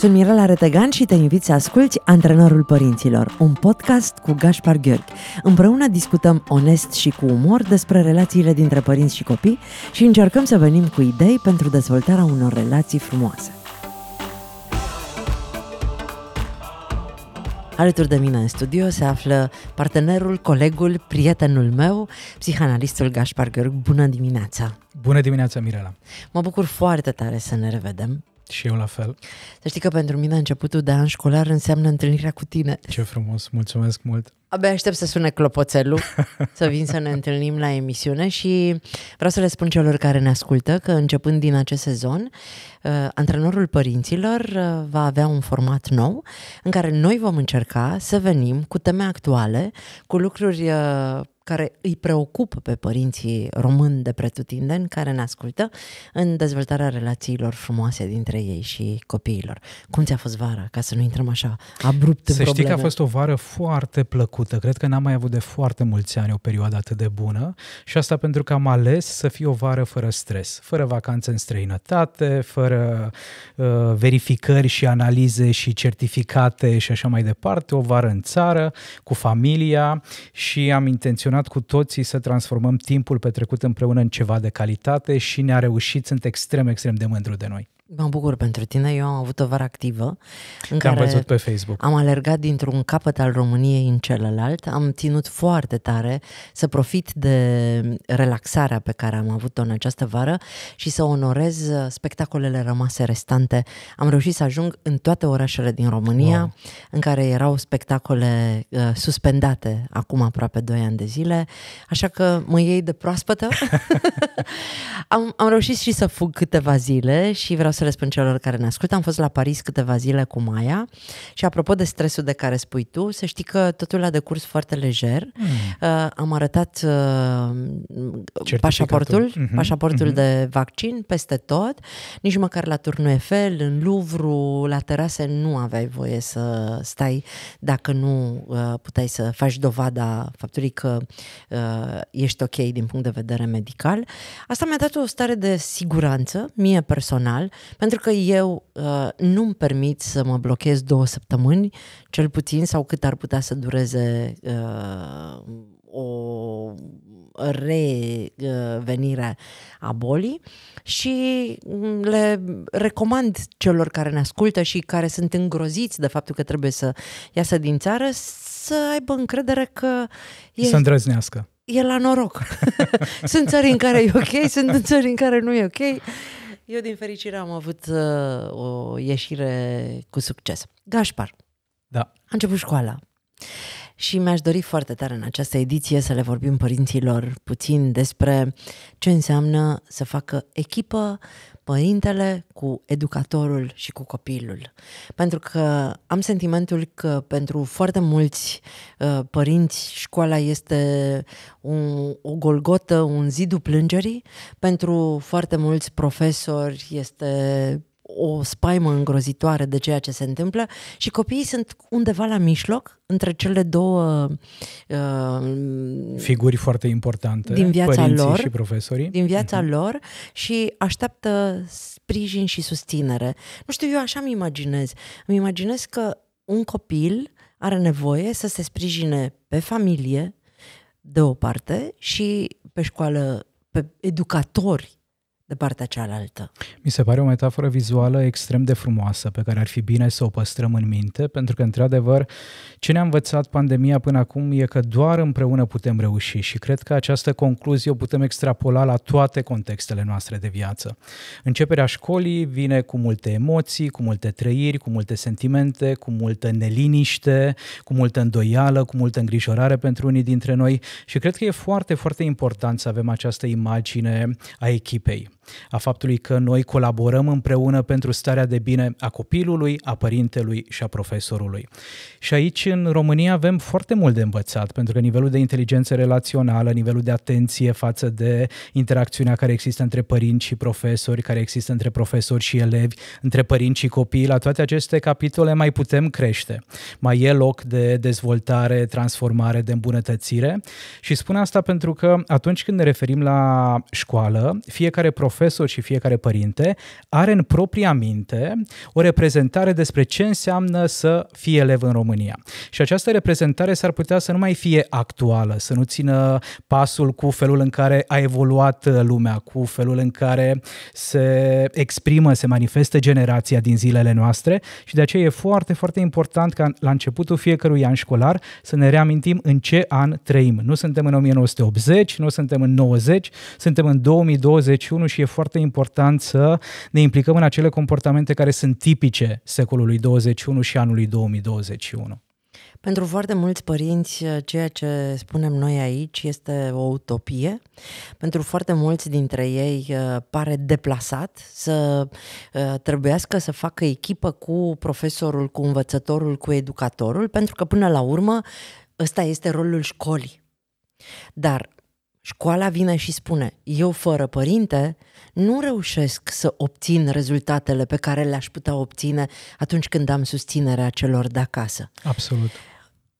Sunt Mirela Retegan și te invit să asculti Antrenorul Părinților, un podcast cu Gaspar Gheorghi. Împreună discutăm onest și cu umor despre relațiile dintre părinți și copii și încercăm să venim cu idei pentru dezvoltarea unor relații frumoase. Alături de mine în studio se află partenerul, colegul, prietenul meu, psihanalistul Gaspar Gheorghi. Bună dimineața! Bună dimineața, Mirela! Mă bucur foarte tare să ne revedem. Și eu la fel. Să știi că pentru mine începutul de an școlar înseamnă întâlnirea cu tine. Ce frumos, mulțumesc mult. Abia aștept să sune clopoțelul, să vin să ne întâlnim la emisiune și vreau să le spun celor care ne ascultă că începând din acest sezon, uh, antrenorul părinților uh, va avea un format nou în care noi vom încerca să venim cu teme actuale, cu lucruri uh, care îi preocupă pe părinții români de pretutindeni care ne ascultă în dezvoltarea relațiilor frumoase dintre ei și copiilor. Cum ți-a fost vara, ca să nu intrăm așa abrupt în Să probleme? știi că a fost o vară foarte plăcută. Cred că n-am mai avut de foarte mulți ani o perioadă atât de bună și asta pentru că am ales să fie o vară fără stres, fără vacanțe în străinătate, fără uh, verificări și analize și certificate și așa mai departe, o vară în țară, cu familia și am intenționat cu toții să transformăm timpul petrecut împreună în ceva de calitate și ne-a reușit, sunt extrem, extrem de mândru de noi. Mă bucur pentru tine, eu am avut o vară activă în Te-am care văzut pe Facebook. am alergat dintr-un capăt al României în celălalt, am ținut foarte tare să profit de relaxarea pe care am avut-o în această vară și să onorez spectacolele rămase restante. Am reușit să ajung în toate orașele din România Wow. în care erau spectacole uh, suspendate acum aproape 2 ani de zile, așa că mă iei de proaspătă. am, am reușit și să fug câteva zile și vreau să le spun celor care ne ascultă. Am fost la Paris câteva zile cu Maia și apropo de stresul de care spui tu, să știi că totul a decurs foarte lejer. Mm. Uh, am arătat uh, pașaportul, Mhm, pașaportul mhm. de vaccin peste tot. Nici măcar la Turnul Eiffel, în Louvre, la terase nu aveai voie să stai dacă nu uh, puteai să faci dovada faptului că uh, ești ok din punct de vedere medical. Asta mi-a dat o stare de siguranță, mie personal, pentru că eu uh, nu-mi permit să mă blochez două săptămâni, cel puțin, sau cât ar putea să dureze uh, o revenire a bolii și mm, le recomand celor care ne ascultă și care sunt îngroziți de faptul că trebuie să iasă din țară să aibă încredere că e, Să îndrăznească. e la noroc. sunt țări în care e ok, sunt țări în care nu e ok. Eu, din fericire, am avut uh, o ieșire cu succes. Gașpar, Da. a început școala. Și mi-aș dori foarte tare în această ediție să le vorbim părinților puțin despre ce înseamnă să facă echipă părintele cu educatorul și cu copilul. Pentru că am sentimentul că pentru foarte mulți uh, părinți școala este un, o golgotă, un zidul plângerii. Pentru foarte mulți profesori este o spaimă îngrozitoare de ceea ce se întâmplă și copiii sunt undeva la mijloc între cele două uh, Figuri foarte importante, Din viața părinții lor, și profesorii. din viața Mhm. lor și așteaptă sprijin și susținere. Nu știu, eu așa mi imaginez. Îmi imaginez că un copil are nevoie să se sprijine pe familie, de o parte, și pe școală, pe educatori de partea cealaltă. Mi se pare o metaforă vizuală extrem de frumoasă pe care ar fi bine să o păstrăm în minte, pentru că, într-adevăr, ce ne-a învățat pandemia până acum e că doar împreună putem reuși și cred că această concluzie o putem extrapola la toate contextele noastre de viață. Începerea școlii vine cu multe emoții, cu multe trăiri, cu multe sentimente, cu multă neliniște, cu multă îndoială, cu multă îngrijorare pentru unii dintre noi și cred că e foarte, foarte important să avem această imagine a echipei a faptului că noi colaborăm împreună pentru starea de bine a copilului, a părintelui și a profesorului. Și aici în România avem foarte mult de învățat, pentru că nivelul de inteligență relațională, nivelul de atenție față de interacțiunea care există între părinți și profesori, care există între profesori și elevi, între părinți și copii, la toate aceste capitole mai putem crește. Mai e loc de dezvoltare, transformare, de îmbunătățire și spun asta pentru că atunci când ne referim la școală, fiecare profesor profesor și fiecare părinte are în propria minte o reprezentare despre ce înseamnă să fie elev în România. Și această reprezentare s-ar putea să nu mai fie actuală, să nu țină pasul cu felul în care a evoluat lumea, cu felul în care se exprimă, se manifestă generația din zilele noastre și de aceea e foarte, foarte important ca la începutul fiecărui an școlar să ne reamintim în ce an trăim. Nu suntem în 1980, nu suntem în 90, suntem în 2021 și e foarte important să ne implicăm în acele comportamente care sunt tipice secolului 21 și anului 2021. Pentru foarte mulți părinți, ceea ce spunem noi aici este o utopie. Pentru foarte mulți dintre ei uh, pare deplasat să uh, trebuiască să facă echipă cu profesorul, cu învățătorul, cu educatorul, pentru că până la urmă ăsta este rolul școlii. Dar școala vine și spune, eu fără părinte nu reușesc să obțin rezultatele pe care le-aș putea obține atunci când am susținerea celor de acasă. Absolut.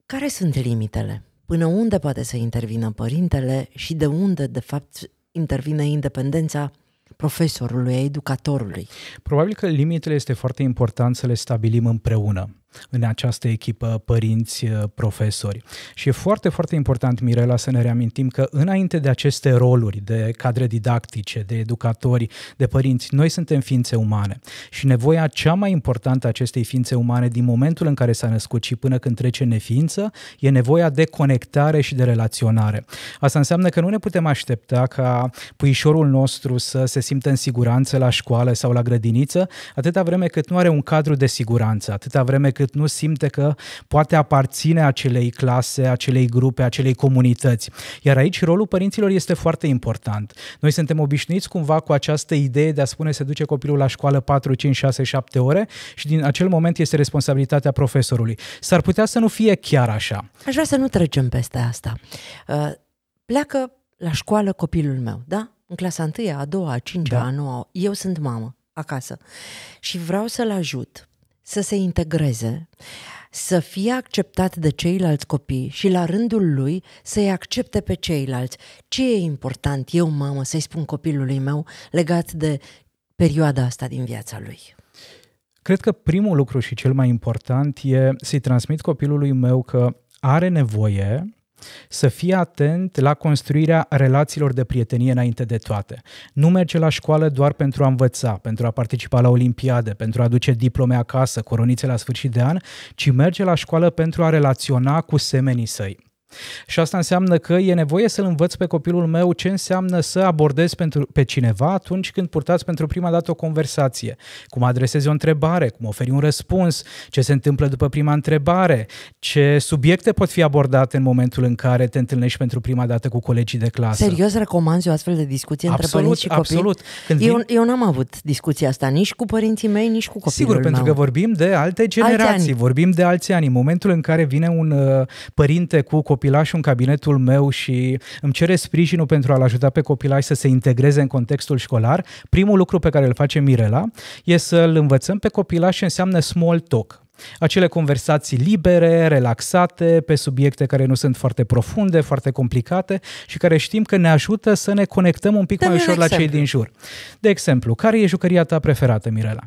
Care sunt limitele? Până unde poate să intervină părintele și de unde, de fapt, intervine independența profesorului, educatorului? Probabil că limitele este foarte important să le stabilim împreună în această echipă părinți, uh, profesori. Și e foarte, foarte important, Mirela, să ne reamintim că înainte de aceste roluri de cadre didactice, de educatori, de părinți, noi suntem ființe umane. Și nevoia cea mai importantă a acestei ființe umane din momentul în care s-a născut și până când trece neființă, e nevoia de conectare și de relaționare. Asta înseamnă că nu ne putem aștepta ca puișorul nostru să se simtă în siguranță la școală sau la grădiniță, atâta vreme cât nu are un cadru de siguranță, atâta vreme cât nu simte că poate aparține acelei clase, acelei grupe, acelei comunități. Iar aici rolul părinților este foarte important. Noi suntem obișnuiți cumva cu această idee de a spune se duce copilul la școală 4, 5, 6, 7 ore și din acel moment este responsabilitatea profesorului. S-ar putea să nu fie chiar așa. Aș vrea să nu trecem peste asta. Uh, pleacă la școală copilul meu, da? În clasa 1, a doua, a cincea, da. a noua. Eu sunt mamă acasă și vreau să-l ajut să se integreze, să fie acceptat de ceilalți copii și la rândul lui să-i accepte pe ceilalți. Ce e important eu, mamă, să-i spun copilului meu legat de perioada asta din viața lui? Cred că primul lucru și cel mai important e să-i transmit copilului meu că are nevoie să fie atent la construirea relațiilor de prietenie înainte de toate. Nu merge la școală doar pentru a învăța, pentru a participa la olimpiade, pentru a aduce diplome acasă, coronițe la sfârșit de an, ci merge la școală pentru a relaționa cu semenii săi. Și asta înseamnă că e nevoie să-l învăț pe copilul meu ce înseamnă să abordezi pentru, pe cineva atunci când purtați pentru prima dată o conversație, cum adresezi o întrebare, cum oferi un răspuns, ce se întâmplă după prima întrebare, ce subiecte pot fi abordate în momentul în care te întâlnești pentru prima dată cu colegii de clasă. Serios recomanzi o astfel de discuție absolut, între părinți și copii? Absolut. Când eu, vin... eu n-am avut discuția asta nici cu părinții mei, nici cu copilul Sigur, meu. pentru că vorbim de alte generații, vorbim de alți ani. În momentul în care vine un uh, părinte cu copil copilașul în cabinetul meu și îmi cere sprijinul pentru a-l ajuta pe copilaș să se integreze în contextul școlar, primul lucru pe care îl face Mirela e să-l învățăm pe copilaș ce înseamnă small talk acele conversații libere, relaxate, pe subiecte care nu sunt foarte profunde, foarte complicate și care știm că ne ajută să ne conectăm un pic Dă mai ușor la cei din jur. De exemplu, care e jucăria ta preferată, Mirela?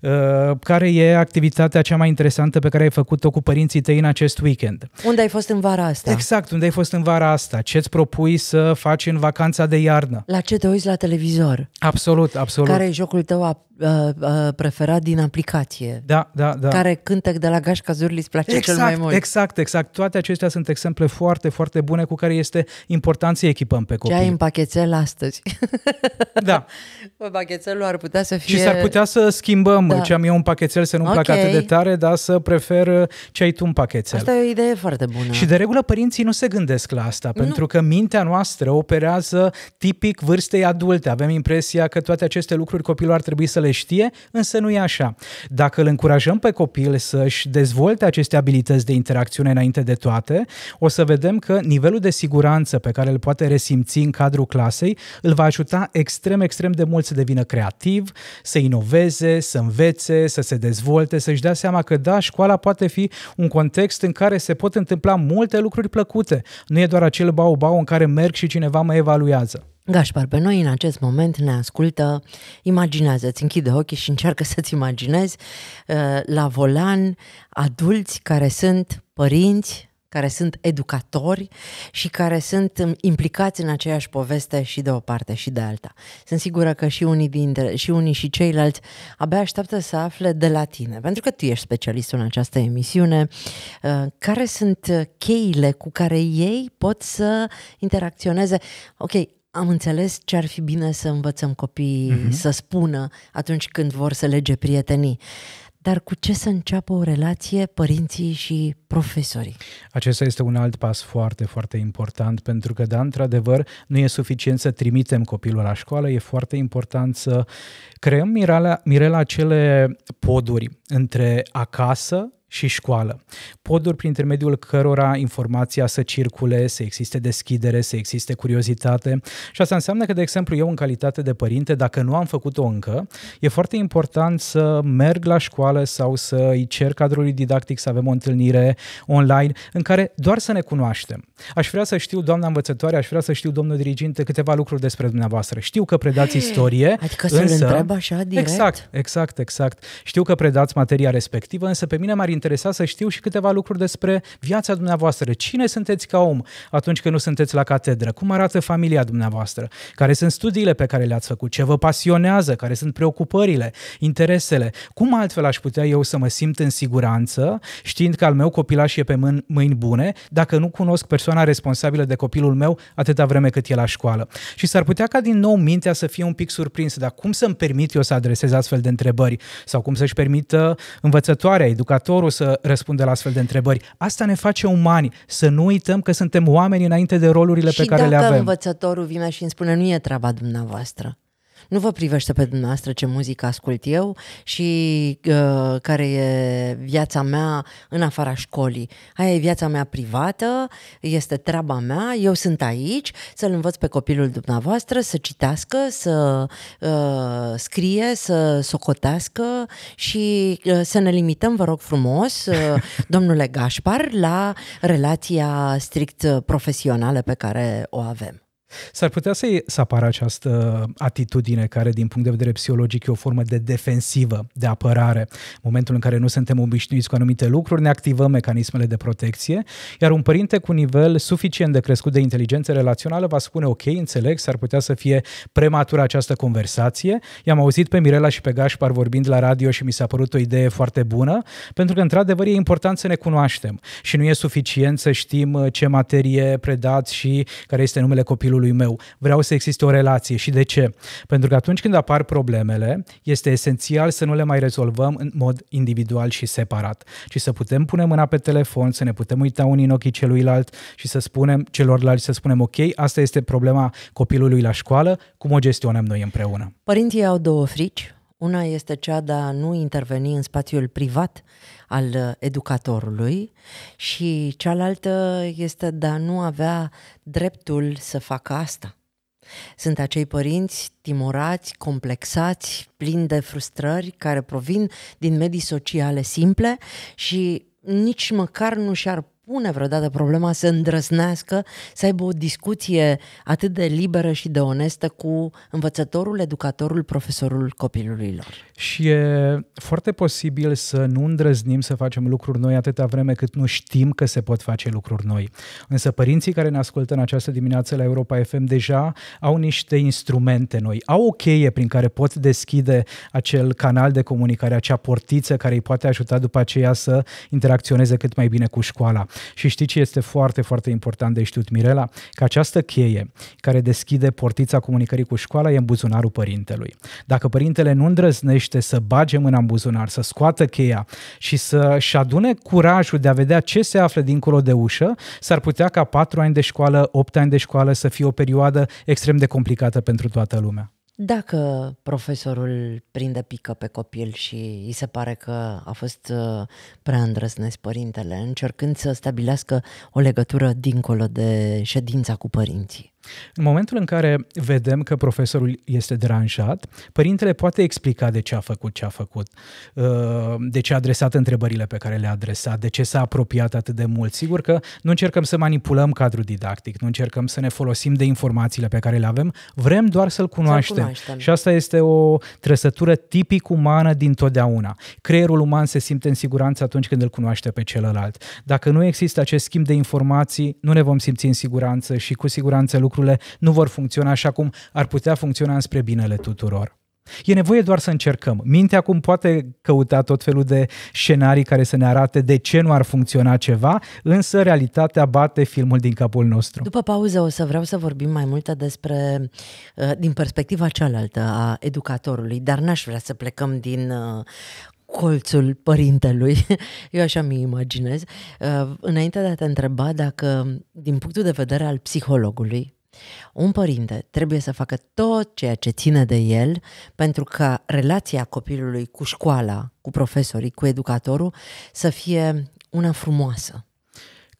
Uh, care e activitatea cea mai interesantă pe care ai făcut-o cu părinții tăi în acest weekend? Unde ai fost în vara asta? Exact, unde ai fost în vara asta? Ce îți propui să faci în vacanța de iarnă? La ce te uiți la televizor? Absolut, absolut. Care e jocul tău uh, uh, preferat din aplicație. Da, da, da. Care cântec de la Gașca Zurli îți place exact, cel mai mult. Exact, exact. Toate acestea sunt exemple foarte, foarte bune cu care este important să echipăm pe copii. Ce ai în pachetel astăzi? Da. Bă, pachetelul ar putea să fie... Și s-ar putea să schimbăm da. ce am eu un pachetel să nu-mi okay. placă atât de tare, dar să prefer uh, ce ai tu un pachetel. Asta e o idee foarte bună. Și de regulă părinții nu se gândesc la asta, nu. pentru că mintea noastră operează tipic vârstei adulte. Avem impresia că toate aceste lucruri copilul ar trebui să le știe, însă însă nu e așa. Dacă îl încurajăm pe copil să-și dezvolte aceste abilități de interacțiune înainte de toate, o să vedem că nivelul de siguranță pe care îl poate resimți în cadrul clasei îl va ajuta extrem, extrem de mult să devină creativ, să inoveze, să învețe, să se dezvolte, să-și dea seama că da, școala poate fi un context în care se pot întâmpla multe lucruri plăcute. Nu e doar acel bau-bau în care merg și cineva mă evaluează. Gașpar, pe noi în acest moment ne ascultă, imaginează-ți, închide ochii și încearcă să-ți imaginezi uh, la volan adulți care sunt părinți, care sunt educatori și care sunt um, implicați în aceeași poveste și de o parte și de alta. Sunt sigură că și unii, dintre, și unii și ceilalți abia așteaptă să afle de la tine, pentru că tu ești specialistul în această emisiune, uh, care sunt cheile cu care ei pot să interacționeze. Ok, am înțeles ce ar fi bine să învățăm copiii uh-huh. să spună atunci când vor să lege prietenii. Dar cu ce să înceapă o relație părinții și profesorii? Acesta este un alt pas foarte, foarte important, pentru că, da, într-adevăr, nu e suficient să trimitem copilul la școală, e foarte important să creăm, Mirela, Mirela acele poduri între acasă și școală. Poduri prin intermediul cărora informația să circule, să existe deschidere, să existe curiozitate. Și asta înseamnă că, de exemplu, eu în calitate de părinte, dacă nu am făcut-o încă, e foarte important să merg la școală sau să îi cer cadrului didactic să avem o întâlnire online în care doar să ne cunoaștem. Aș vrea să știu, doamna învățătoare, aș vrea să știu, domnul diriginte, câteva lucruri despre dumneavoastră. Știu că predați istorie, Adică să-l însă... întreb așa direct? Exact, exact, exact. Știu că predați materia respectivă, însă pe mine m-ar interesa să știu și câteva lucruri despre viața dumneavoastră. Cine sunteți ca om atunci când nu sunteți la catedră? Cum arată familia dumneavoastră? Care sunt studiile pe care le-ați făcut? Ce vă pasionează? Care sunt preocupările, interesele? Cum altfel aș putea eu să mă simt în siguranță, știind că al meu copilaș e pe mâini, mâini bune, dacă nu cunosc persoana responsabilă de copilul meu atâta vreme cât e la școală? Și s-ar putea ca din nou mintea să fie un pic surprinsă, dar cum să-mi permit eu să adresez astfel de întrebări? Sau cum să-și permită învățătoarea, educatorul să răspunde la astfel de întrebări. Asta ne face umani, să nu uităm că suntem oameni înainte de rolurile și pe care le dacă avem. învățătorul vine și îmi spune nu e treaba dumneavoastră. Nu vă privește pe dumneavoastră ce muzică ascult eu și uh, care e viața mea în afara școlii. Aia e viața mea privată, este treaba mea, eu sunt aici să-l învăț pe copilul dumneavoastră să citească, să uh, scrie, să socotească și uh, să ne limităm, vă rog frumos, uh, domnule Gașpar, la relația strict profesională pe care o avem. S-ar putea să, să apară această atitudine care, din punct de vedere psihologic, e o formă de defensivă, de apărare. În momentul în care nu suntem obișnuiți cu anumite lucruri, ne activăm mecanismele de protecție, iar un părinte cu nivel suficient de crescut de inteligență relațională va spune, ok, înțeleg, s-ar putea să fie prematură această conversație. I-am auzit pe Mirela și pe Gașpar vorbind la radio și mi s-a părut o idee foarte bună, pentru că, într-adevăr, e important să ne cunoaștem și nu e suficient să știm ce materie predați și care este numele copilului copilului meu. Vreau să existe o relație. Și de ce? Pentru că atunci când apar problemele, este esențial să nu le mai rezolvăm în mod individual și separat, ci să putem pune mâna pe telefon, să ne putem uita unii în ochii celuilalt și să spunem celorlalți, să spunem, ok, asta este problema copilului la școală, cum o gestionăm noi împreună. Părinții au două frici. Una este cea de a nu interveni în spațiul privat al uh, educatorului și cealaltă este de a nu avea dreptul să facă asta. Sunt acei părinți timorați, complexați, plini de frustrări care provin din medii sociale simple și nici măcar nu și-ar pune vreodată problema să îndrăznească, să aibă o discuție atât de liberă și de onestă cu învățătorul, educatorul, profesorul copilului lor. Și e foarte posibil să nu îndrăznim să facem lucruri noi atâta vreme cât nu știm că se pot face lucruri noi. Însă părinții care ne ascultă în această dimineață la Europa FM deja au niște instrumente noi, au o cheie prin care pot deschide acel canal de comunicare, acea portiță care îi poate ajuta după aceea să interacționeze cât mai bine cu școala. Și știi ce este foarte, foarte important de știut, Mirela? Că această cheie care deschide portița comunicării cu școala e în buzunarul părintelui. Dacă părintele nu îndrăznește să bage mâna în buzunar, să scoată cheia și să-și adune curajul de a vedea ce se află dincolo de ușă, s-ar putea ca patru ani de școală, opt ani de școală să fie o perioadă extrem de complicată pentru toată lumea. Dacă profesorul prinde pică pe copil și îi se pare că a fost uh, prea îndrăzneț părintele, încercând să stabilească o legătură dincolo de ședința cu părinții. În momentul în care vedem că profesorul este deranjat, părintele poate explica de ce a făcut ce a făcut, uh, de ce a adresat întrebările pe care le-a adresat, de ce s-a apropiat atât de mult. Sigur că nu încercăm să manipulăm cadrul didactic, nu încercăm să ne folosim de informațiile pe care le avem, vrem doar să-l cunoaștem. Să cunoaștem. Și asta este o trăsătură tipic umană din totdeauna. Creierul uman se simte în siguranță atunci când îl cunoaște pe celălalt. Dacă nu există acest schimb de informații, nu ne vom simți în siguranță și cu siguranță lucrurile nu vor funcționa așa cum ar putea funcționa înspre binele tuturor. E nevoie doar să încercăm. Mintea acum poate căuta tot felul de scenarii care să ne arate de ce nu ar funcționa ceva, însă realitatea bate filmul din capul nostru. După pauză o să vreau să vorbim mai multe despre, uh, din perspectiva cealaltă a educatorului, dar n-aș vrea să plecăm din uh, colțul părintelui, eu așa mi imaginez, uh, înainte de a te întreba dacă, din punctul de vedere al psihologului, un părinte trebuie să facă tot ceea ce ține de el pentru ca relația copilului cu școala, cu profesorii, cu educatorul să fie una frumoasă.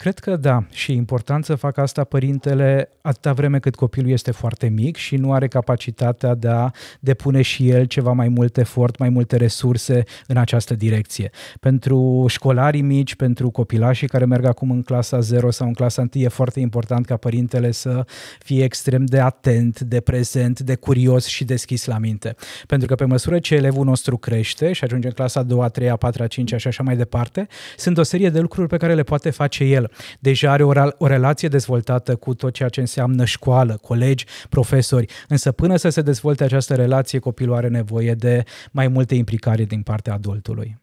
Cred că da și e important să facă asta părintele atâta vreme cât copilul este foarte mic și nu are capacitatea de a depune și el ceva mai mult efort, mai multe resurse în această direcție. Pentru școlarii mici, pentru copilașii care merg acum în clasa 0 sau în clasa 1, e foarte important ca părintele să fie extrem de atent, de prezent, de curios și deschis la minte. Pentru că pe măsură ce elevul nostru crește și ajunge în clasa 2, 3, 4, 5 și așa mai departe, sunt o serie de lucruri pe care le poate face el deja are o, o relație dezvoltată cu tot ceea ce înseamnă școală, colegi, profesori, însă până să se dezvolte această relație, copilul are nevoie de mai multe implicare din partea adultului.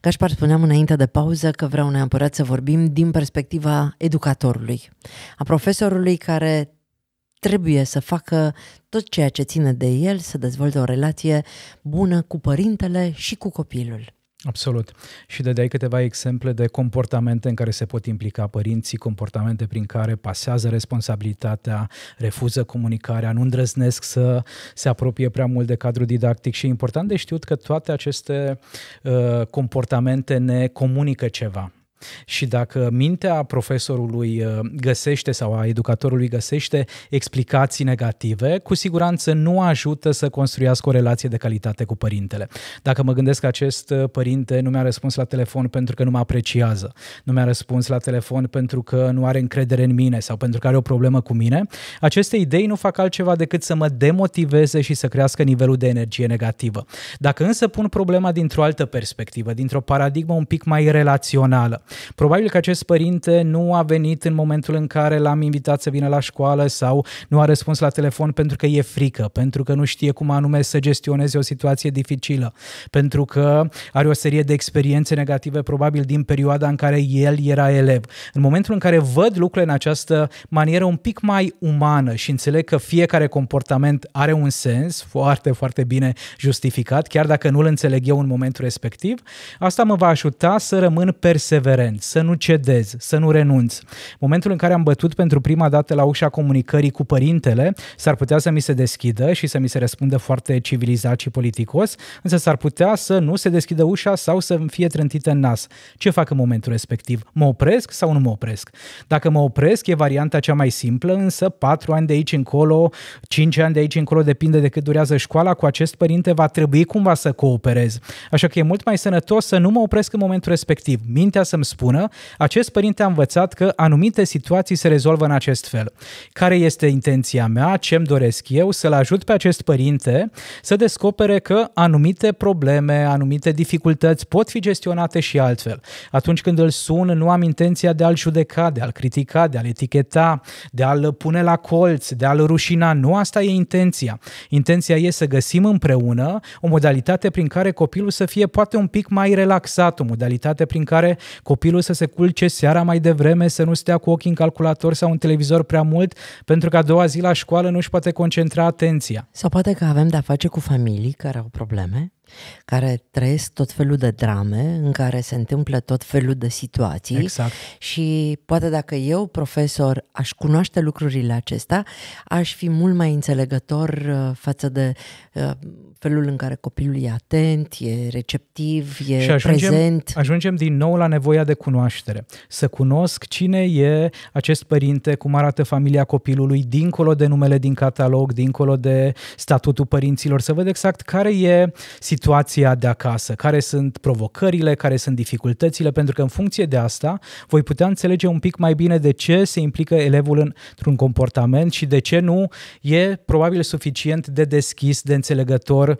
Gașpar, spuneam înainte de pauză că vreau neapărat să vorbim din perspectiva educatorului, a profesorului care trebuie să facă tot ceea ce ține de el, să dezvolte o relație bună cu părintele și cu copilul. Absolut. Și dai câteva exemple de comportamente în care se pot implica părinții, comportamente prin care pasează responsabilitatea, refuză comunicarea, nu îndrăznesc să se apropie prea mult de cadrul didactic și e important de știut că toate aceste uh, comportamente ne comunică ceva. Și dacă mintea profesorului uh, găsește sau a educatorului găsește explicații negative, cu siguranță nu ajută să construiască o relație de calitate cu părintele. Dacă mă gândesc că acest uh, părinte nu mi-a răspuns la telefon pentru că nu mă apreciază, nu mi-a răspuns la telefon pentru că nu are încredere în mine sau pentru că are o problemă cu mine, aceste idei nu fac altceva decât să mă demotiveze și să crească nivelul de energie negativă. Dacă însă pun problema dintr-o altă perspectivă, dintr-o paradigmă un pic mai relațională, Probabil că acest părinte nu a venit în momentul în care l-am invitat să vină la școală sau nu a răspuns la telefon pentru că e frică, pentru că nu știe cum anume să gestioneze o situație dificilă, pentru că are o serie de experiențe negative probabil din perioada în care el era elev. În momentul în care văd lucrurile în această manieră un pic mai umană și înțeleg că fiecare comportament are un sens foarte, foarte bine justificat, chiar dacă nu-l înțeleg eu în momentul respectiv, asta mă va ajuta să rămân perseverent perseverent, să nu cedez, să nu renunț. Momentul în care am bătut pentru prima dată la ușa comunicării cu părintele, s-ar putea să mi se deschidă și să mi se răspundă foarte civilizat și politicos, însă s-ar putea să nu se deschidă ușa sau să fie trântită în nas. Ce fac în momentul respectiv? Mă opresc sau nu mă opresc? Dacă mă opresc, e varianta cea mai simplă, însă 4 ani de aici încolo, 5 ani de aici încolo, depinde de cât durează școala, cu acest părinte va trebui cumva să cooperez. Așa că e mult mai sănătos să nu mă opresc în momentul respectiv. Mintea să-mi spună, acest părinte a învățat că anumite situații se rezolvă în acest fel. Care este intenția mea, ce-mi doresc eu, să-l ajut pe acest părinte să descopere că anumite probleme, anumite dificultăți pot fi gestionate și altfel. Atunci când îl sun, nu am intenția de a-l judeca, de a-l critica, de a-l eticheta, de a-l pune la colț, de a-l rușina. Nu asta e intenția. Intenția e să găsim împreună o modalitate prin care copilul să fie poate un pic mai relaxat, o modalitate prin care copilul să se culce seara mai devreme, să nu stea cu ochii în calculator sau în televizor prea mult, pentru că a doua zi la școală nu își poate concentra atenția. Sau poate că avem de-a face cu familii care au probleme care trăiesc tot felul de drame, în care se întâmplă tot felul de situații Exact. și poate dacă eu, profesor, aș cunoaște lucrurile acestea, aș fi mult mai înțelegător uh, față de uh, felul în care copilul e atent, e receptiv, e Și ajungem, prezent. ajungem din nou la nevoia de cunoaștere. Să cunosc cine e acest părinte, cum arată familia copilului, dincolo de numele din catalog, dincolo de statutul părinților, să văd exact care e situația de acasă, care sunt provocările, care sunt dificultățile, pentru că în funcție de asta voi putea înțelege un pic mai bine de ce se implică elevul într-un comportament și de ce nu e probabil suficient de deschis, de înțelegător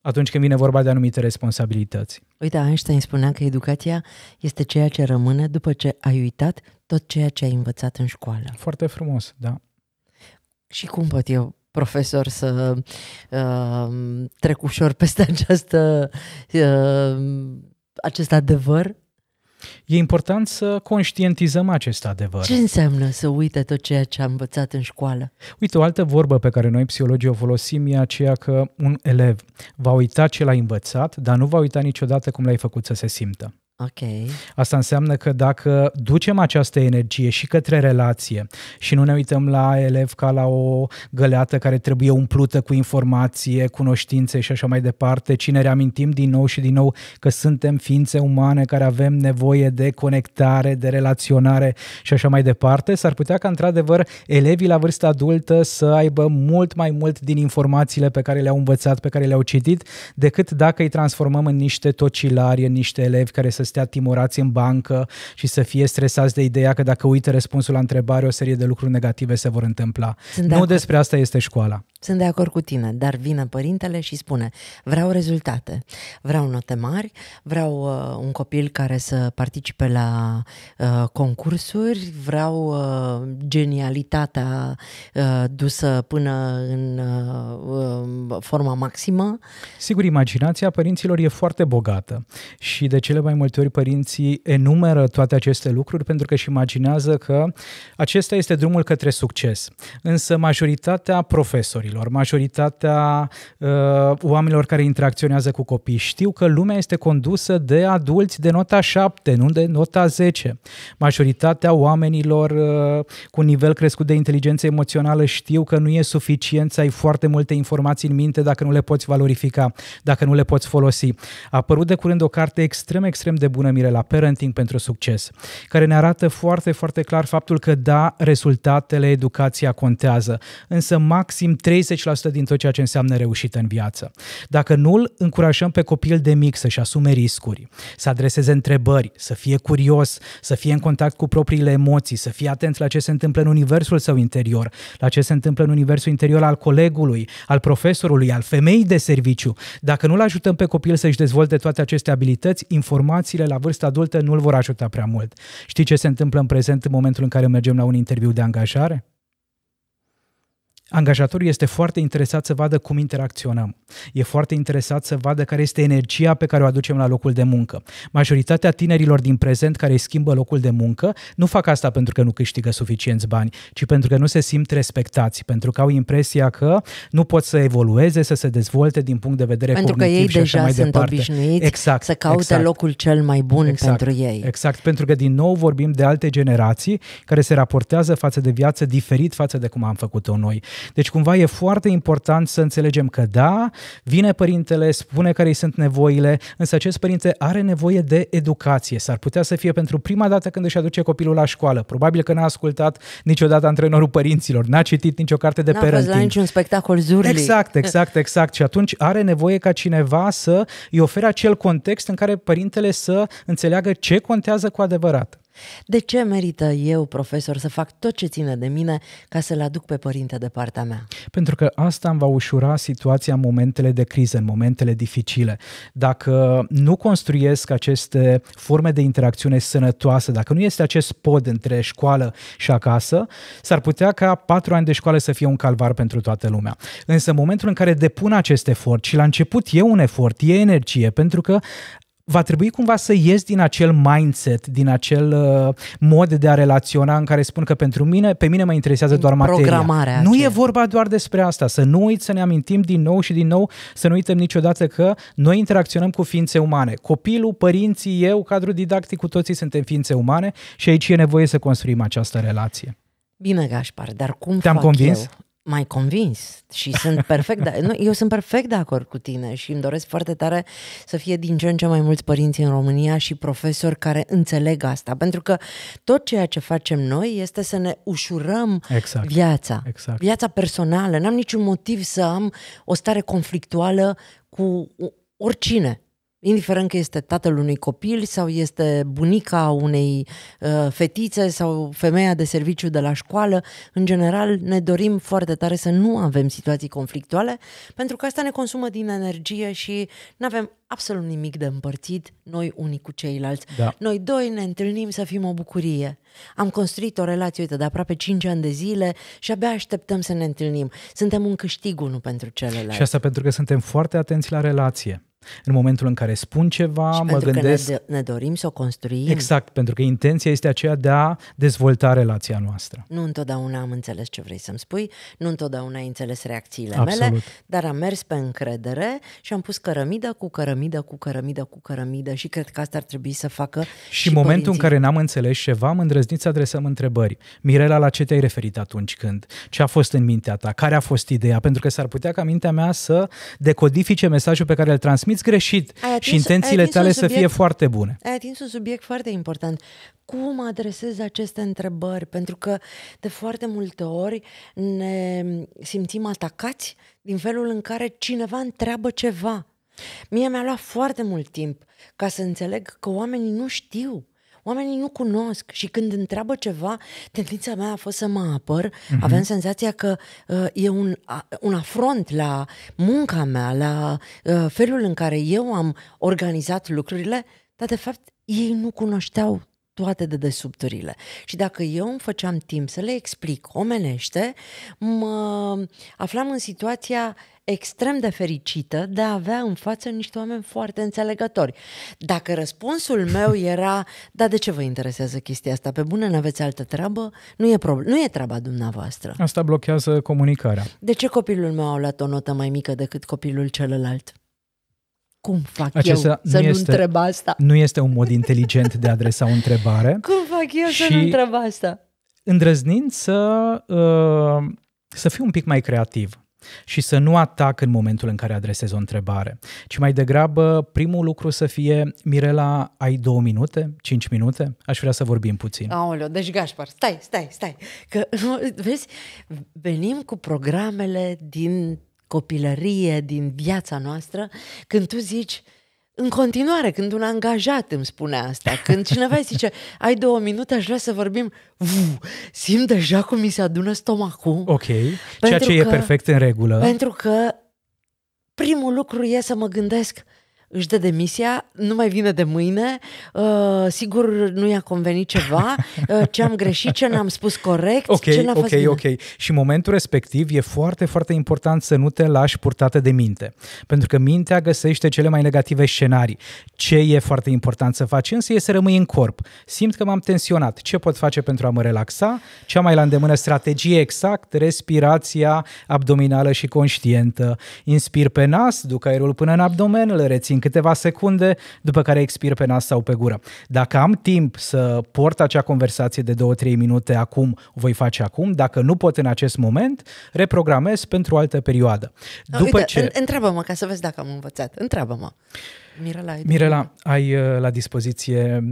atunci când vine vorba de anumite responsabilități. Uite, Einstein spunea că educația este ceea ce rămâne după ce ai uitat tot ceea ce ai învățat în școală. Foarte frumos, da. Și cum pot eu, profesor, să uh, trec ușor peste această, uh, acest adevăr? E important să conștientizăm acest adevăr. Ce înseamnă să uite tot ceea ce am învățat în școală? Uite, o altă vorbă pe care noi psihologii o folosim e aceea că un elev va uita ce l-a învățat, dar nu va uita niciodată cum l-ai făcut să se simtă. Ok. Asta înseamnă că dacă ducem această energie și către relație și nu ne uităm la elev ca la o găleată care trebuie umplută cu informație, cunoștințe și așa mai departe, ci ne reamintim din nou și din nou că suntem ființe umane care avem nevoie de conectare, de relaționare și așa mai departe, s-ar putea ca într-adevăr elevii la vârsta adultă să aibă mult mai mult din informațiile pe care le-au învățat, pe care le-au citit, decât dacă îi transformăm în niște tocilari, în niște elevi care să stea timorați în bancă și să fie stresați de ideea că dacă uită răspunsul la întrebare, o serie de lucruri negative se vor întâmpla. Sunt de nu acord. despre asta este școala. Sunt de acord cu tine, dar vine părintele și spune vreau rezultate, vreau note mari, vreau uh, un copil care să participe la uh, concursuri, vreau uh, genialitatea uh, dusă până în uh, uh, forma maximă. Sigur, imaginația părinților e foarte bogată și de cele mai multe ori părinții enumeră toate aceste lucruri pentru că își imaginează că acesta este drumul către succes. Însă majoritatea profesorilor, majoritatea uh, oamenilor care interacționează cu copii știu că lumea este condusă de adulți de nota 7, nu de nota 10. Majoritatea oamenilor uh, cu un nivel crescut de inteligență emoțională știu că nu e suficient să ai foarte multe informații în minte dacă nu le poți valorifica, dacă nu le poți folosi. A apărut de curând o carte extrem, extrem de bună, Mirela, Parenting pentru succes, care ne arată foarte, foarte clar faptul că da, rezultatele, educația contează, însă maxim 30% din tot ceea ce înseamnă reușită în viață. Dacă nu îl încurajăm pe copil de mic să-și asume riscuri, să adreseze întrebări, să fie curios, să fie în contact cu propriile emoții, să fie atent la ce se întâmplă în universul său interior, la ce se întâmplă în universul interior al colegului, al profesorului, al femeii de serviciu. Dacă nu-l ajutăm pe copil să-și dezvolte toate aceste abilități, informațiile la vârsta adultă nu-l vor ajuta prea mult. Știi ce se întâmplă în prezent în momentul în care mergem la un interviu de angajare? Angajatorul este foarte interesat să vadă cum interacționăm. E foarte interesat să vadă care este energia pe care o aducem la locul de muncă. Majoritatea tinerilor din prezent care îi schimbă locul de muncă nu fac asta pentru că nu câștigă suficienți bani, ci pentru că nu se simt respectați, pentru că au impresia că nu pot să evolueze, să se dezvolte din punct de vedere Pentru că cognitiv ei și așa deja mai sunt departe. obișnuiți exact, să caute exact. locul cel mai bun Exact, pentru ei. Exact, pentru că din nou vorbim de alte generații care se raportează față de viață diferit față de cum am făcut-o noi. Deci cumva e foarte important să înțelegem că da, vine părintele, spune care îi sunt nevoile, însă acest părinte are nevoie de educație. S-ar putea să fie pentru prima dată când își aduce copilul la școală. Probabil că n-a ascultat niciodată antrenorul părinților, n-a citit nicio carte de N-a fost parenting. la niciun spectacol zurli. Exact, exact, exact. Și atunci are nevoie ca cineva să îi ofere acel context în care părintele să înțeleagă ce contează cu adevărat. De ce merită eu, profesor, să fac tot ce ține de mine ca să-l aduc pe părinte de partea mea? Pentru că asta îmi va ușura situația în momentele de criză, în momentele dificile. Dacă nu construiesc aceste forme de interacțiune sănătoasă, dacă nu este acest pod între școală și acasă, s-ar putea ca patru ani de școală să fie un calvar pentru toată lumea. Însă în momentul în care depun acest efort și la început e un efort, e energie, pentru că va trebui cumva să ies din acel mindset, din acel uh, mod de a relaționa în care spun că pentru mine, pe mine mă interesează doar materia. Programarea Nu aceea. e vorba doar despre asta, să nu uit să ne amintim din nou și din nou, să nu uităm niciodată că noi interacționăm cu ființe umane. Copilul, părinții, eu, cadrul didactic, cu toții suntem ființe umane și aici e nevoie să construim această relație. Bine, Gașpar, dar cum Te-am fac convins? eu? Mai convins și sunt perfect de, nu, eu sunt perfect de acord cu tine și îmi doresc foarte tare să fie din ce în ce mai mulți părinți în România și profesori care înțeleg asta, pentru că tot ceea ce facem noi este să ne ușurăm Exact. viața, Exact. viața personală. N-am niciun motiv să am o stare conflictuală cu oricine. Indiferent că este tatăl unui copil sau este bunica unei uh, fetițe sau femeia de serviciu de la școală, în general ne dorim foarte tare să nu avem situații conflictuale, pentru că asta ne consumă din energie și nu avem absolut nimic de împărțit noi unii cu ceilalți. Da. Noi doi ne întâlnim să fim o bucurie. Am construit o relație, uite, de aproape 5 ani de zile și abia așteptăm să ne întâlnim. Suntem un câștig unul pentru celălalt. Și asta pentru că suntem foarte atenți la relație. În momentul în care spun ceva, și mă pentru gândesc... că ne, ne dorim să o construim. Exact, pentru că intenția este aceea de a dezvolta relația noastră. Nu întotdeauna am înțeles ce vrei să-mi spui, nu întotdeauna ai înțeles reacțiile Absolut. mele, dar am mers pe încredere și am pus cărămidă cu cărămidă cu cărămidă cu cărămidă și cred că asta ar trebui să facă Și, și în momentul părinții. în care n-am înțeles ceva, am îndrăznit să adresăm întrebări. Mirela, la ce te-ai referit atunci când? Ce a fost în mintea ta? Care a fost ideea? Pentru că s-ar putea ca mintea mea să decodifice mesajul pe care îl transmiți greșit Ai atins- și intențiile ai atins tale un să fie subiect- foarte bune. Ai atins un subiect foarte important. Cum adresez aceste întrebări? Pentru că de foarte multe ori ne simțim atacați din felul în care cineva întreabă ceva. Mie mi-a luat foarte mult timp ca să înțeleg că oamenii nu știu. Oamenii nu cunosc și când întreabă ceva, tendința mea a fost să mă apăr. Uh-huh. Aveam senzația că uh, e un, a, un afront la munca mea, la uh, felul în care eu am organizat lucrurile, dar de fapt ei nu cunoșteau toate dedesubturile. Și dacă eu îmi făceam timp să le explic omenește, mă aflam în situația extrem de fericită de a avea în față niște oameni foarte înțelegători. Dacă răspunsul meu era, da, de ce vă interesează chestia asta? Pe bune, n-aveți altă treabă? Nu e, prob- nu e treaba dumneavoastră. Asta blochează comunicarea. De ce copilul meu a luat o notă mai mică decât copilul celălalt? Cum fac Acesta eu nu să nu este- întreb asta? Nu este un mod inteligent de a adresa o întrebare. Cum fac eu să Și- nu întreb asta? îndrăznind să, uh, să fiu un pic mai creativ și să nu atac în momentul în care adresez o întrebare, ci mai degrabă primul lucru să fie Mirela, ai două minute, cinci minute? Aș vrea să vorbim puțin. Aoleo, deci Gașpar, stai, stai, stai. Că, vezi, venim cu programele din copilărie, din viața noastră, când tu zici, în continuare, când un angajat îmi spune asta, când cineva îi zice, ai două minute, aș vrea să vorbim, Uu, simt deja cum mi se adună stomacul. Ok, ceea Pentru ce e că- perfect în regulă. Pentru că primul lucru e să mă gândesc, își dă demisia, nu mai vine de mâine, uh, sigur nu i-a convenit ceva, uh, ce am greșit, ce n-am spus corect, Ok, ce n-a fost ok, bine. ok. Și în momentul respectiv e foarte, foarte important să nu te lași purtată de minte. Pentru că mintea găsește cele mai negative scenarii. Ce e foarte important să faci însă e să rămâi în corp. Simt că m-am tensionat. Ce pot face pentru a mă relaxa? Cea mai la îndemână strategie exact, respirația abdominală și conștientă. Inspir pe nas, duc aerul până în abdomen, îl rețin câteva secunde, după care expir pe nas sau pe gură. Dacă am timp să port acea conversație de 2-3 minute acum, o voi face acum. Dacă nu pot în acest moment, reprogramez pentru o altă perioadă. După Uite, ce... în- Întreabă-mă ca să vezi dacă am învățat. Întreabă-mă. Mirela, ai Mirela, ai uh, la dispoziție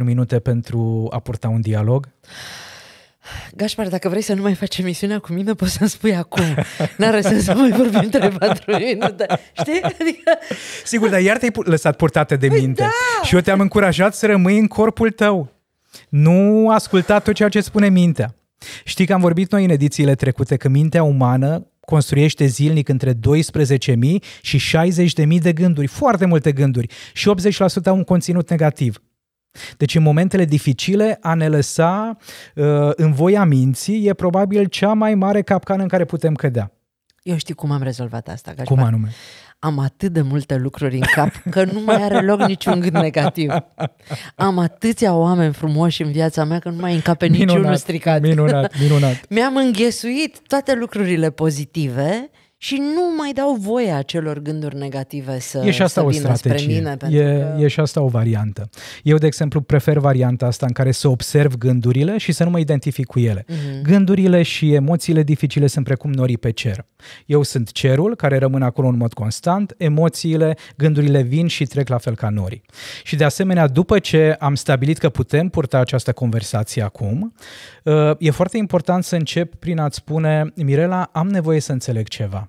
3-4 minute pentru a purta un dialog? Gașpar, dacă vrei să nu mai faci emisiunea cu mine, poți să-mi spui acum. N-are sens să mai vorbim 3-4 minute. Știi? Adică, Sigur, dar iar te-ai pu- lăsat purtată de minte. da! Și eu te-am încurajat să rămâi în corpul tău. Nu asculta tot ceea ce spune mintea. Știi că am vorbit noi în edițiile trecute că mintea umană construiește zilnic între 12.000 și 60.000 de gânduri, foarte multe gânduri, și 80% au un conținut negativ. Deci în momentele dificile a ne lăsa uh, în voia minții e probabil cea mai mare capcană în care putem cădea. eu știu cum am rezolvat asta, Gașpar. Cum anume? am atât de multe lucruri în cap că nu mai are loc niciun gând negativ. Am atâția oameni frumoși în viața mea că nu mai încape Minunat, niciunul stricat. minunat, minunat. Mi-am înghesuit toate lucrurile pozitive și nu mai dau voie acelor gânduri negative să, E și asta să o vină spre strategie. mine. Pentru E, că... e și asta o variantă. Eu, de exemplu, prefer varianta asta în care să observ gândurile și să nu mă identific cu ele. Mhm. Gândurile și emoțiile dificile sunt precum norii pe cer. Eu sunt cerul care rămâne acolo în mod constant, emoțiile, gândurile vin și trec la fel ca norii. Și de asemenea, după ce am stabilit că putem purta această conversație acum, uh, e foarte important să încep prin a-ți spune, Mirela, am nevoie să înțeleg ceva.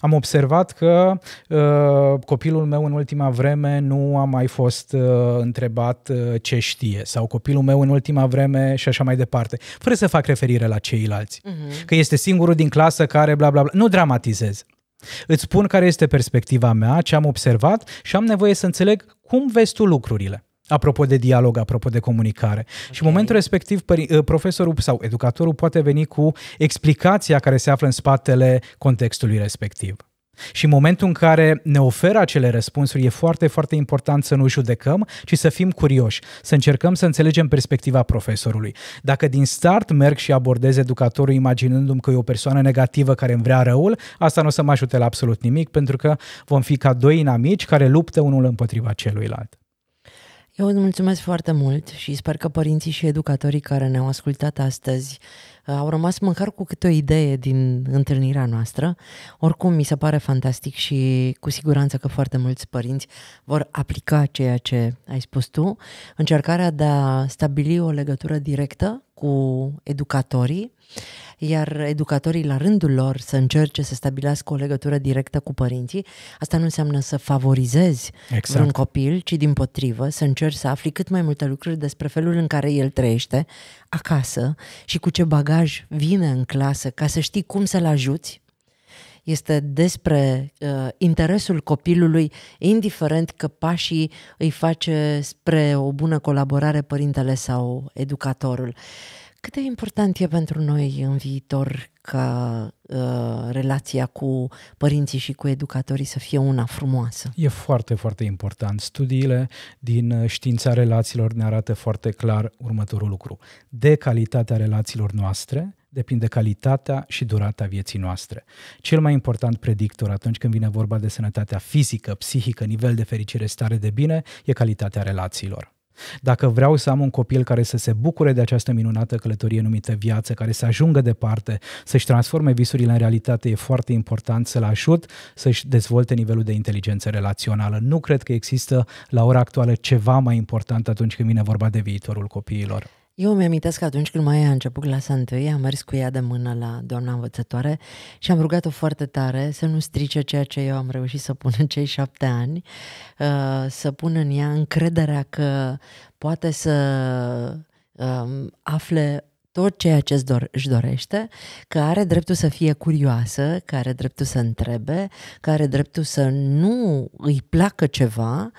Am observat că uh, copilul meu în ultima vreme nu a mai fost uh, întrebat uh, ce știe sau copilul meu în ultima vreme și așa mai departe, fără să fac referire la ceilalți. Mhm. Că este singurul din clasă care bla bla bla. Nu dramatizez. Îți spun care este perspectiva mea, ce am observat și am nevoie să înțeleg cum vezi tu lucrurile. Apropo de dialog, apropo de comunicare. Okay. Și în momentul respectiv, pări- profesorul sau educatorul poate veni cu explicația care se află în spatele contextului respectiv. Și în momentul în care ne oferă acele răspunsuri, e foarte, foarte important să nu judecăm, ci să fim curioși, să încercăm să înțelegem perspectiva profesorului. Dacă din start merg și abordez educatorul imaginându-mi că e o persoană negativă care îmi vrea răul, asta nu o să mă ajute la absolut nimic, pentru că vom fi ca doi inamici care luptă unul împotriva celuilalt. Eu îți mulțumesc foarte mult și sper că părinții și educatorii care ne-au ascultat astăzi uh, au rămas măcar cu câte o idee din întâlnirea noastră. Oricum, mi se pare fantastic și cu siguranță că foarte mulți părinți vor aplica ceea ce ai spus tu. Încercarea de a stabili o legătură directă cu educatorii, iar educatorii la rândul lor să încerce să stabilească o legătură directă cu părinții. Asta nu înseamnă să favorizezi Exact. vreun copil, ci din potrivă să încerci să afli cât mai multe lucruri despre felul în care el trăiește acasă și cu ce bagaj vine în clasă ca să știi cum să-l ajuți. Este despre uh, interesul copilului, indiferent că pașii îi face spre o bună colaborare părintele sau educatorul. Cât de important e pentru noi în viitor ca uh, relația cu părinții și cu educatorii să fie una frumoasă? E foarte, foarte important. Studiile din uh, știința relațiilor ne arată foarte clar următorul lucru. De calitatea relațiilor noastre depinde calitatea și durata vieții noastre. Cel mai important predictor atunci când vine vorba de sănătatea fizică, psihică, nivel de fericire, stare de bine, e calitatea relațiilor. Dacă vreau să am un copil care să se bucure de această minunată călătorie numită viață, care să ajungă departe, să-și transforme visurile în realitate, e foarte important să-l ajut să-și dezvolte nivelul de inteligență relațională. Nu cred că există la ora actuală ceva mai important atunci când vine vorba de viitorul copiilor. Eu mi-amintesc că atunci când Maia a început clasa întâi, am mers cu ea de mână la doamna învățătoare și am rugat-o foarte tare să nu strice ceea ce eu am reușit să pun în cei șapte ani, uh, să pun în ea încrederea că poate să um, afle tot ceea ce își, dor- își dorește, că are dreptul să fie curioasă, că are dreptul să întrebe, că are dreptul să nu îi placă ceva,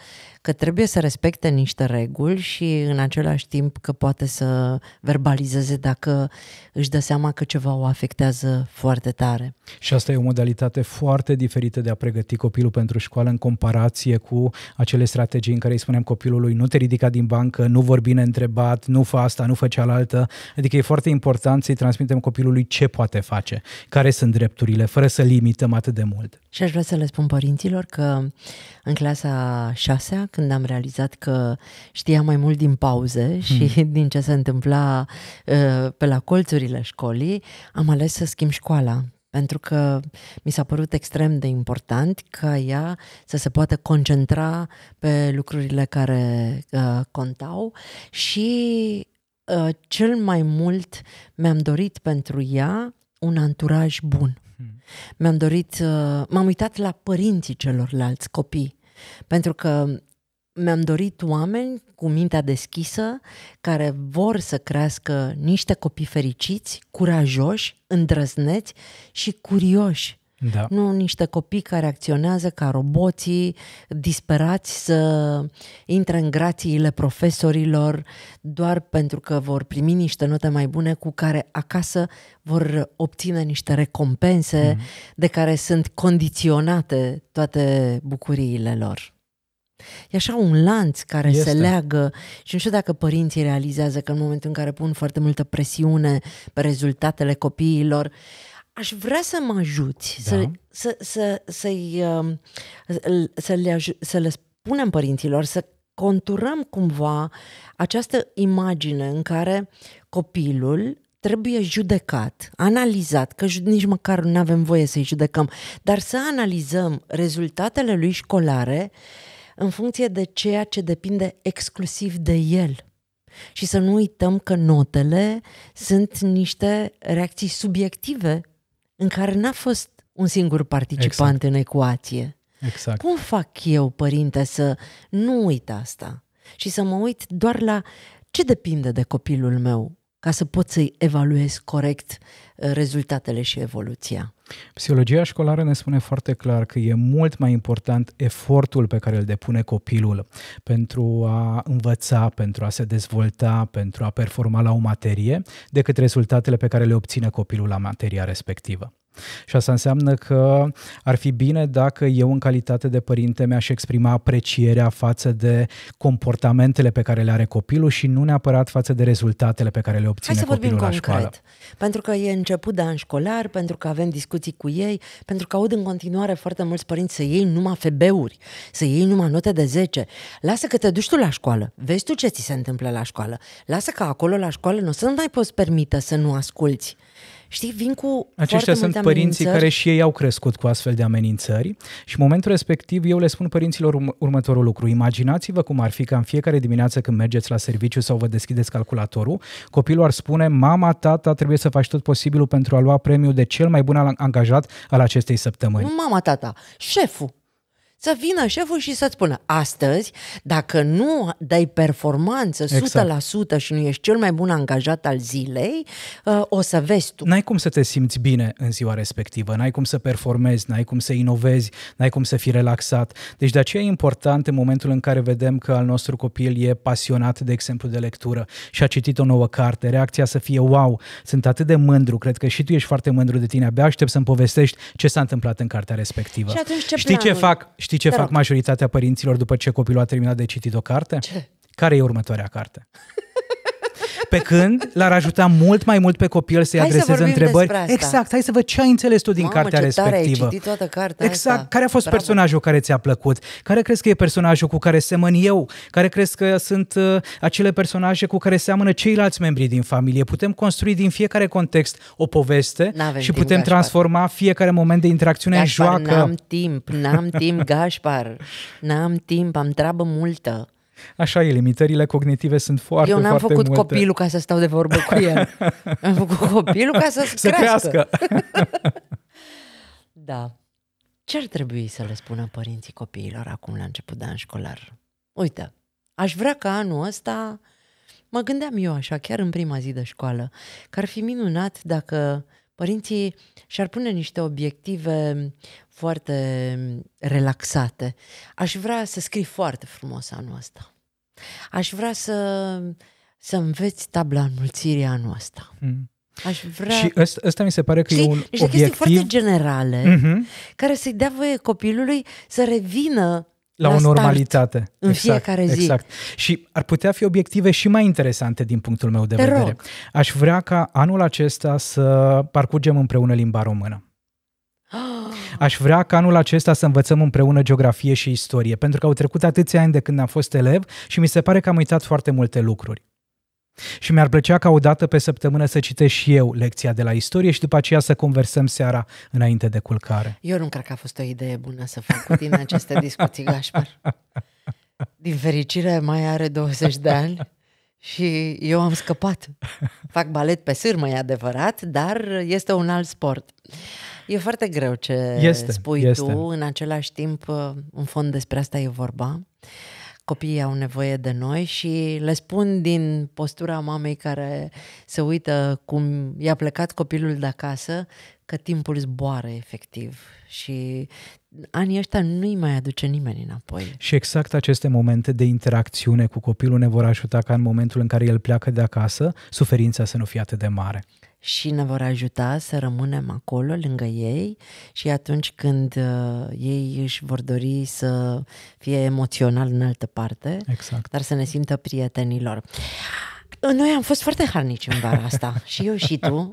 că trebuie să respecte niște reguli și în același timp că poate să verbalizeze dacă își dă seama că ceva o afectează foarte tare. Și asta e o modalitate foarte diferită de a pregăti copilul pentru școală în comparație cu acele strategii în care îi spunem copilului nu te ridica din bancă, nu vorbi neîntrebat, nu fă asta, nu fă cealaltă. Adică e foarte important să-i transmitem copilului ce poate face, care sunt drepturile, fără să limităm atât de mult. Și aș vrea să le spun părinților că în clasa șasea, când am realizat că știa mai mult din pauze și hmm. din ce se întâmpla uh, pe la colțurile școlii, am ales să schimb școala pentru că mi s-a părut extrem de important ca ea să se poată concentra pe lucrurile care uh, contau și uh, cel mai mult mi-am dorit pentru ea un anturaj bun. Hmm. Mi-am dorit, uh, m-am uitat la părinții celorlalți copii, pentru că mi-am dorit oameni cu mintea deschisă care vor să crească niște copii fericiți, curajoși, îndrăzneți și curioși. Da. Nu niște copii care acționează ca roboții, disperați să intre în grațiile profesorilor doar pentru că vor primi niște note mai bune cu care acasă vor obține niște recompense mm. de care sunt condiționate toate bucuriile lor. E așa un lanț care este. se leagă și nu știu dacă părinții realizează că în momentul în care pun foarte multă presiune pe rezultatele copiilor, aș vrea să mă ajuți, da. să, să, să, să-i, um, să, le, să le spunem părinților, să conturăm cumva această imagine în care copilul trebuie judecat, analizat, că nici măcar nu avem voie să-i judecăm, dar să analizăm rezultatele lui școlare în funcție de ceea ce depinde exclusiv de el. Și să nu uităm că notele sunt niște reacții subiective în care n-a fost un singur participant exact. în ecuație. Exact. Cum fac eu, părinte, să nu uit asta și să mă uit doar la ce depinde de copilul meu ca să pot să-i evaluez corect uh, rezultatele și evoluția? Psihologia școlară ne spune foarte clar că e mult mai important efortul pe care îl depune copilul pentru a învăța, pentru a se dezvolta, pentru a performa la o materie, decât rezultatele pe care le obține copilul la materia respectivă. Și asta înseamnă că ar fi bine dacă eu, în calitate de părinte, mi-aș exprima aprecierea față de comportamentele pe care le are copilul și nu neapărat față de rezultatele pe care le obține Hai să copilul la concret. școală. Pentru că e început de an școlar, pentru că avem discuții cu ei, pentru că aud în continuare foarte mulți părinți să iei numai FB-uri, să iei numai note de 10. Lasă că te duci tu la școală, vezi tu ce ți se întâmplă la școală. Lasă că acolo la școală nu să nu mai poți permite să nu asculți știi, vin cu Aceștia sunt părinții care și ei au crescut cu astfel de amenințări și în momentul respectiv eu le spun părinților urm- următorul lucru. Imaginați-vă cum ar fi ca în fiecare dimineață când mergeți la serviciu sau vă deschideți calculatorul, copilul ar spune, mama, tata, trebuie să faci tot posibilul pentru a lua premiul de cel mai bun angajat al acestei săptămâni. Nu mama, tata, șeful să vină șeful și să-ți spună astăzi, dacă nu dai performanță 100% exact. și nu ești cel mai bun angajat al zilei, uh, o să vezi tu. N-ai cum să te simți bine în ziua respectivă, n-ai cum să performezi, n-ai cum să inovezi, n-ai cum să fii relaxat. Deci de aceea e important în momentul în care vedem că al nostru copil e pasionat, de exemplu, de lectură și a citit o nouă carte, reacția să fie wow, sunt atât de mândru, cred că și tu ești foarte mândru de tine, abia aștept să-mi povestești ce s-a întâmplat în cartea respectivă. Și atunci ce Știi planul? ce fac? Știi ce Te fac rog. majoritatea părinților după ce copilul a terminat de citit o carte? Ce? Care e următoarea carte? Pe când l-ar ajuta mult mai mult pe copil să-i hai adreseze să întrebări. Exact, hai să văd ce ai înțeles tu din Mamă, cartea ce respectivă. Ai citit toată cartea exact. Asta. Care a fost Bravo. personajul care ți-a plăcut? Care crezi că e personajul cu care semăn eu? Care crezi că sunt uh, acele personaje cu care seamănă ceilalți membri din familie? Putem construi din fiecare context o poveste N-avem și timp, putem Gașpar. transforma fiecare moment de interacțiune Gașpar, în joacă. N-am timp, n-am timp, Gașpar. N-am timp, am treabă multă. Așa e, limitările cognitive sunt foarte, Eu n-am foarte făcut multe. copilul ca să stau de vorbă cu el. Am făcut copilul ca să, să crească. crească. da. Ce ar trebui să le spună părinții copiilor acum la început de an școlar? Uite, aș vrea ca anul ăsta, mă gândeam eu așa, chiar în prima zi de școală, că ar fi minunat dacă părinții și-ar pune niște obiective foarte relaxate. Aș vrea să scrii foarte frumos anul ăsta. Aș vrea să, să înveți tabla înmulțirii anul ăsta. Mm. Aș vrea... Și ăsta, ăsta mi se pare că Știi, e un niște obiectiv... chestii foarte generale mm-hmm. care să-i dea voie copilului să revină la, la o normalitate. în exact, fiecare zi. Exact. Și ar putea fi obiective și mai interesante din punctul meu de Te vedere. rog. Aș vrea ca anul acesta să parcurgem împreună limba română. Aș vrea ca anul acesta să învățăm împreună geografie și istorie, pentru că au trecut atâția ani de când am fost elev și mi se pare că am uitat foarte multe lucruri. Și mi-ar plăcea ca o dată pe săptămână să citesc și eu lecția de la istorie și după aceea să conversăm seara înainte de culcare. Eu nu cred că a fost o idee bună să fac cu tine aceste discuții, Gașpar. Din fericire, mai are 20 de ani și eu am scăpat. Fac balet pe sârmă, e adevărat, dar este un alt sport. E foarte greu ce Este, spui este. tu, în același timp, în fond despre asta e vorba. Copiii au nevoie de noi și le spun din postura mamei care se uită cum i-a plecat copilul de acasă că timpul zboară efectiv și anii ăștia nu-i mai aduce nimeni înapoi. Și exact aceste momente de interacțiune cu copilul ne vor ajuta ca în momentul în care el pleacă de acasă, suferința să nu fie atât de mare și ne vor ajuta să rămânem acolo lângă ei și atunci când uh, ei își vor dori să fie emoțional în altă parte, exact. dar să ne simtă prietenilor. Noi am fost foarte harnici în vara asta, și eu și tu.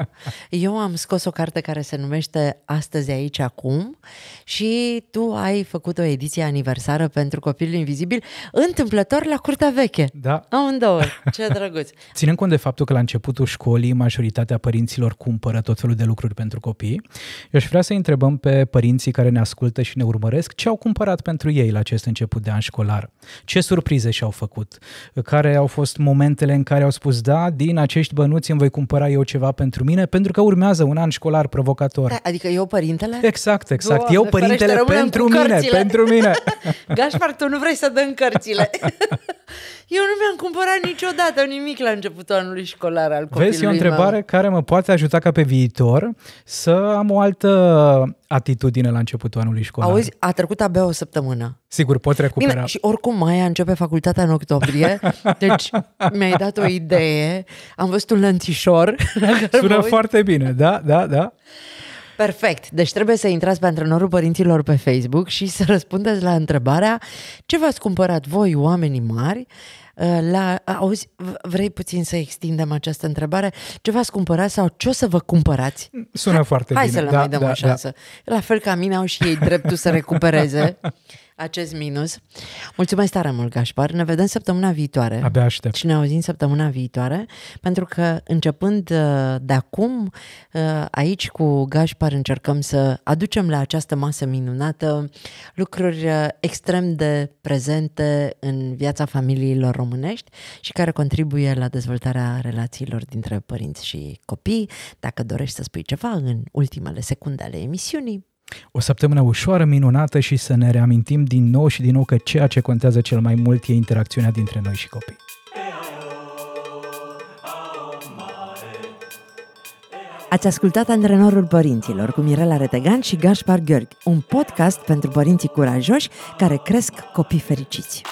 Eu am scos o carte care se numește Astăzi, aici, acum și tu ai făcut o ediție aniversară pentru Copilul Invizibil, întâmplător la Curtea Veche. Da. Amândouă. Ce drăguț. Ținând cont de faptul că la începutul școlii majoritatea părinților cumpără tot felul de lucruri pentru copii, eu aș vrea să întrebăm pe părinții care ne ascultă și ne urmăresc ce au cumpărat pentru ei la acest început de an școlar. Ce surprize și-au făcut? Care au fost momentele în care au spus, da, din acești bănuți îmi voi cumpăra eu ceva pentru mine, pentru că urmează un an școlar provocator. Da, adică eu părintele? Exact, exact. Doamne, eu părintele pentru mine, cărțile. pentru mine. Gașpar, tu nu vrei să dăm cărțile. eu nu mi-am cumpărat niciodată nimic la începutul anului școlar al copilului Vezi, e o întrebare meu. care mă poate ajuta ca pe viitor să am o altă atitudine la începutul anului școlar. Auzi, a trecut abia o săptămână. Sigur, pot recupera. Bine, și oricum Maia începe facultatea în octombrie, deci mi-ai dat o idee, am văzut un lănțișor. Sună foarte bine, da, da, da. Perfect. Deci trebuie să intrați pe antrenorul părinților pe Facebook și să răspundeți la întrebarea ce v-ați cumpărat voi, oamenii mari, uh, la, auzi, vrei puțin să extindem această întrebare? Ce v-ați cumpărat sau ce o să vă cumpărați? Sună foarte Hai bine. Hai să le da, mai dăm da, o șansă. Da. La fel ca mine au și ei dreptul să recupereze acest minus. Mulțumesc tare mult, Gașpar. Ne vedem săptămâna viitoare. Abia aștept. Și ne auzim săptămâna viitoare, pentru că începând uh, de acum, uh, aici cu Gașpar încercăm să aducem la această masă minunată lucruri uh, extrem de prezente în viața familiilor românești și care contribuie la dezvoltarea relațiilor dintre părinți și copii. Dacă dorești să spui ceva în ultimele secunde ale emisiunii, o săptămână ușoară, minunată și să ne reamintim din nou și din nou că ceea ce contează cel mai mult e interacțiunea dintre noi și copii. Ați ascultat Antrenorul Părinților cu Mirela Retegan și Gaspar Gheorghi, un podcast pentru părinții curajoși care cresc copii fericiți.